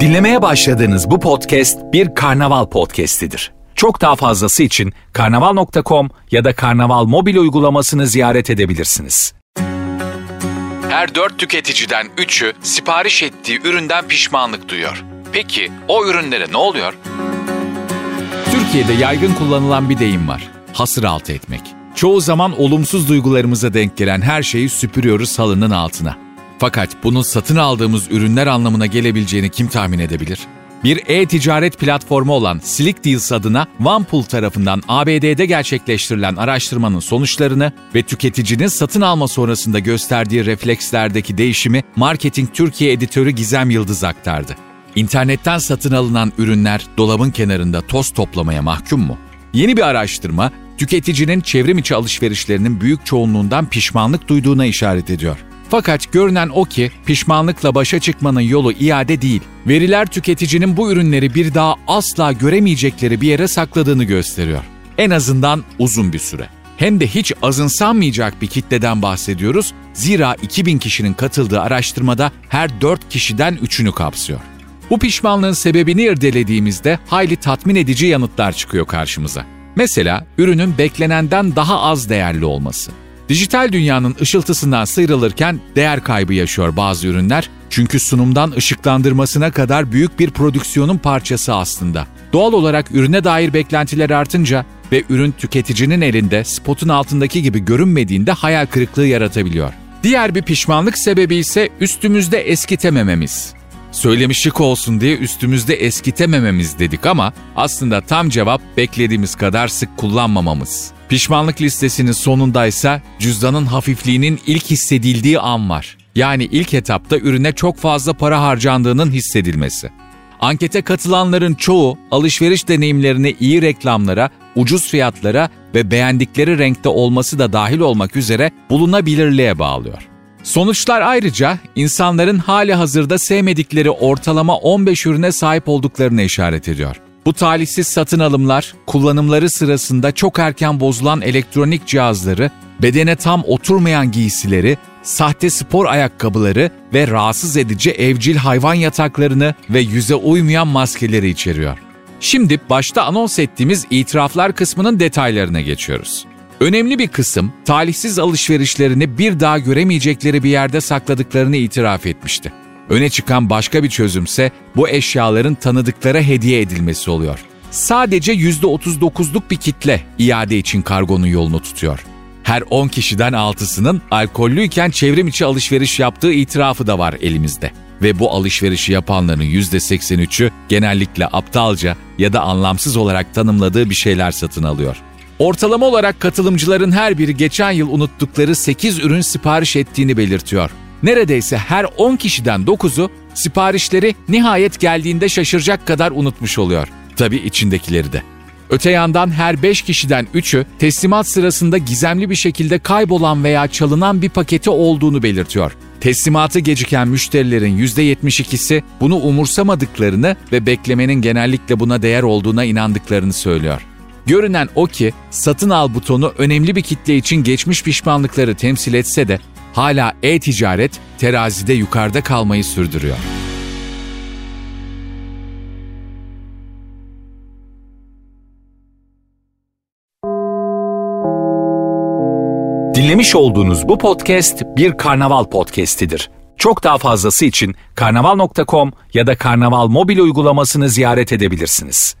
Dinlemeye başladığınız bu podcast bir karnaval podcastidir. Çok daha fazlası için karnaval.com ya da karnaval mobil uygulamasını ziyaret edebilirsiniz. Her dört tüketiciden üçü sipariş ettiği üründen pişmanlık duyuyor. Peki o ürünlere ne oluyor? Türkiye'de yaygın kullanılan bir deyim var. Hasır altı etmek. Çoğu zaman olumsuz duygularımıza denk gelen her şeyi süpürüyoruz halının altına. Fakat bunun satın aldığımız ürünler anlamına gelebileceğini kim tahmin edebilir? Bir e-ticaret platformu olan Slick Deals adına OnePool tarafından ABD'de gerçekleştirilen araştırmanın sonuçlarını ve tüketicinin satın alma sonrasında gösterdiği reflekslerdeki değişimi Marketing Türkiye editörü Gizem Yıldız aktardı. İnternetten satın alınan ürünler dolabın kenarında toz toplamaya mahkum mu? Yeni bir araştırma, tüketicinin çevrim içi alışverişlerinin büyük çoğunluğundan pişmanlık duyduğuna işaret ediyor. Fakat görünen o ki pişmanlıkla başa çıkmanın yolu iade değil. Veriler tüketicinin bu ürünleri bir daha asla göremeyecekleri bir yere sakladığını gösteriyor. En azından uzun bir süre. Hem de hiç azınsanmayacak bir kitleden bahsediyoruz. Zira 2000 kişinin katıldığı araştırmada her 4 kişiden 3'ünü kapsıyor. Bu pişmanlığın sebebini irdelediğimizde hayli tatmin edici yanıtlar çıkıyor karşımıza. Mesela ürünün beklenenden daha az değerli olması. Dijital dünyanın ışıltısından sıyrılırken değer kaybı yaşıyor bazı ürünler çünkü sunumdan ışıklandırmasına kadar büyük bir prodüksiyonun parçası aslında. Doğal olarak ürüne dair beklentiler artınca ve ürün tüketicinin elinde spotun altındaki gibi görünmediğinde hayal kırıklığı yaratabiliyor. Diğer bir pişmanlık sebebi ise üstümüzde eskitemememiz. Söylemi şık olsun diye üstümüzde eskitemememiz dedik ama aslında tam cevap beklediğimiz kadar sık kullanmamamız. Pişmanlık listesinin sonundaysa cüzdanın hafifliğinin ilk hissedildiği an var. Yani ilk etapta ürüne çok fazla para harcandığının hissedilmesi. Ankete katılanların çoğu alışveriş deneyimlerini iyi reklamlara, ucuz fiyatlara ve beğendikleri renkte olması da dahil olmak üzere bulunabilirliğe bağlıyor. Sonuçlar ayrıca insanların hali hazırda sevmedikleri ortalama 15 ürüne sahip olduklarını işaret ediyor. Bu talihsiz satın alımlar, kullanımları sırasında çok erken bozulan elektronik cihazları, bedene tam oturmayan giysileri, sahte spor ayakkabıları ve rahatsız edici evcil hayvan yataklarını ve yüze uymayan maskeleri içeriyor. Şimdi başta anons ettiğimiz itiraflar kısmının detaylarına geçiyoruz. Önemli bir kısım talihsiz alışverişlerini bir daha göremeyecekleri bir yerde sakladıklarını itiraf etmişti. Öne çıkan başka bir çözümse bu eşyaların tanıdıklara hediye edilmesi oluyor. Sadece %39'luk bir kitle iade için kargonun yolunu tutuyor. Her 10 kişiden 6'sının alkollüyken çevrim içi alışveriş yaptığı itirafı da var elimizde. Ve bu alışverişi yapanların %83'ü genellikle aptalca ya da anlamsız olarak tanımladığı bir şeyler satın alıyor. Ortalama olarak katılımcıların her biri geçen yıl unuttukları 8 ürün sipariş ettiğini belirtiyor. Neredeyse her 10 kişiden 9'u siparişleri nihayet geldiğinde şaşıracak kadar unutmuş oluyor. Tabii içindekileri de. Öte yandan her 5 kişiden 3'ü teslimat sırasında gizemli bir şekilde kaybolan veya çalınan bir paketi olduğunu belirtiyor. Teslimatı geciken müşterilerin %72'si bunu umursamadıklarını ve beklemenin genellikle buna değer olduğuna inandıklarını söylüyor. Görünen o ki satın al butonu önemli bir kitle için geçmiş pişmanlıkları temsil etse de hala e-ticaret terazide yukarıda kalmayı sürdürüyor. Dinlemiş olduğunuz bu podcast bir karnaval podcastidir. Çok daha fazlası için karnaval.com ya da karnaval mobil uygulamasını ziyaret edebilirsiniz.